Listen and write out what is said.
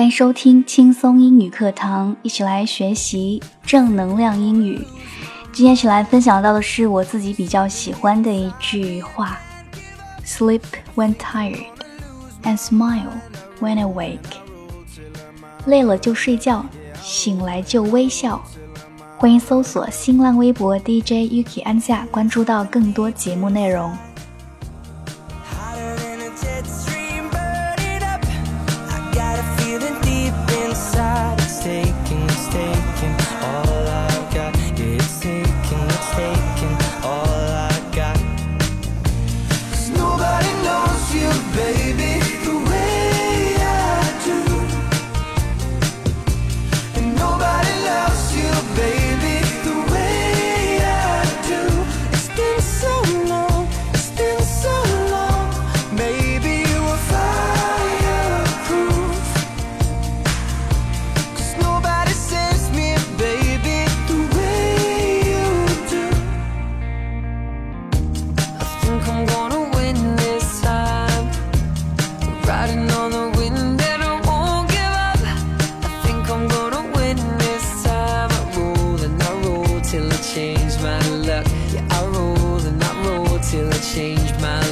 欢迎收听轻松英语课堂，一起来学习正能量英语。今天起来分享到的是我自己比较喜欢的一句话：Sleep when tired, and smile when awake。累了就睡觉，醒来就微笑。欢迎搜索新浪微博 DJ Yuki 安夏，关注到更多节目内容。change my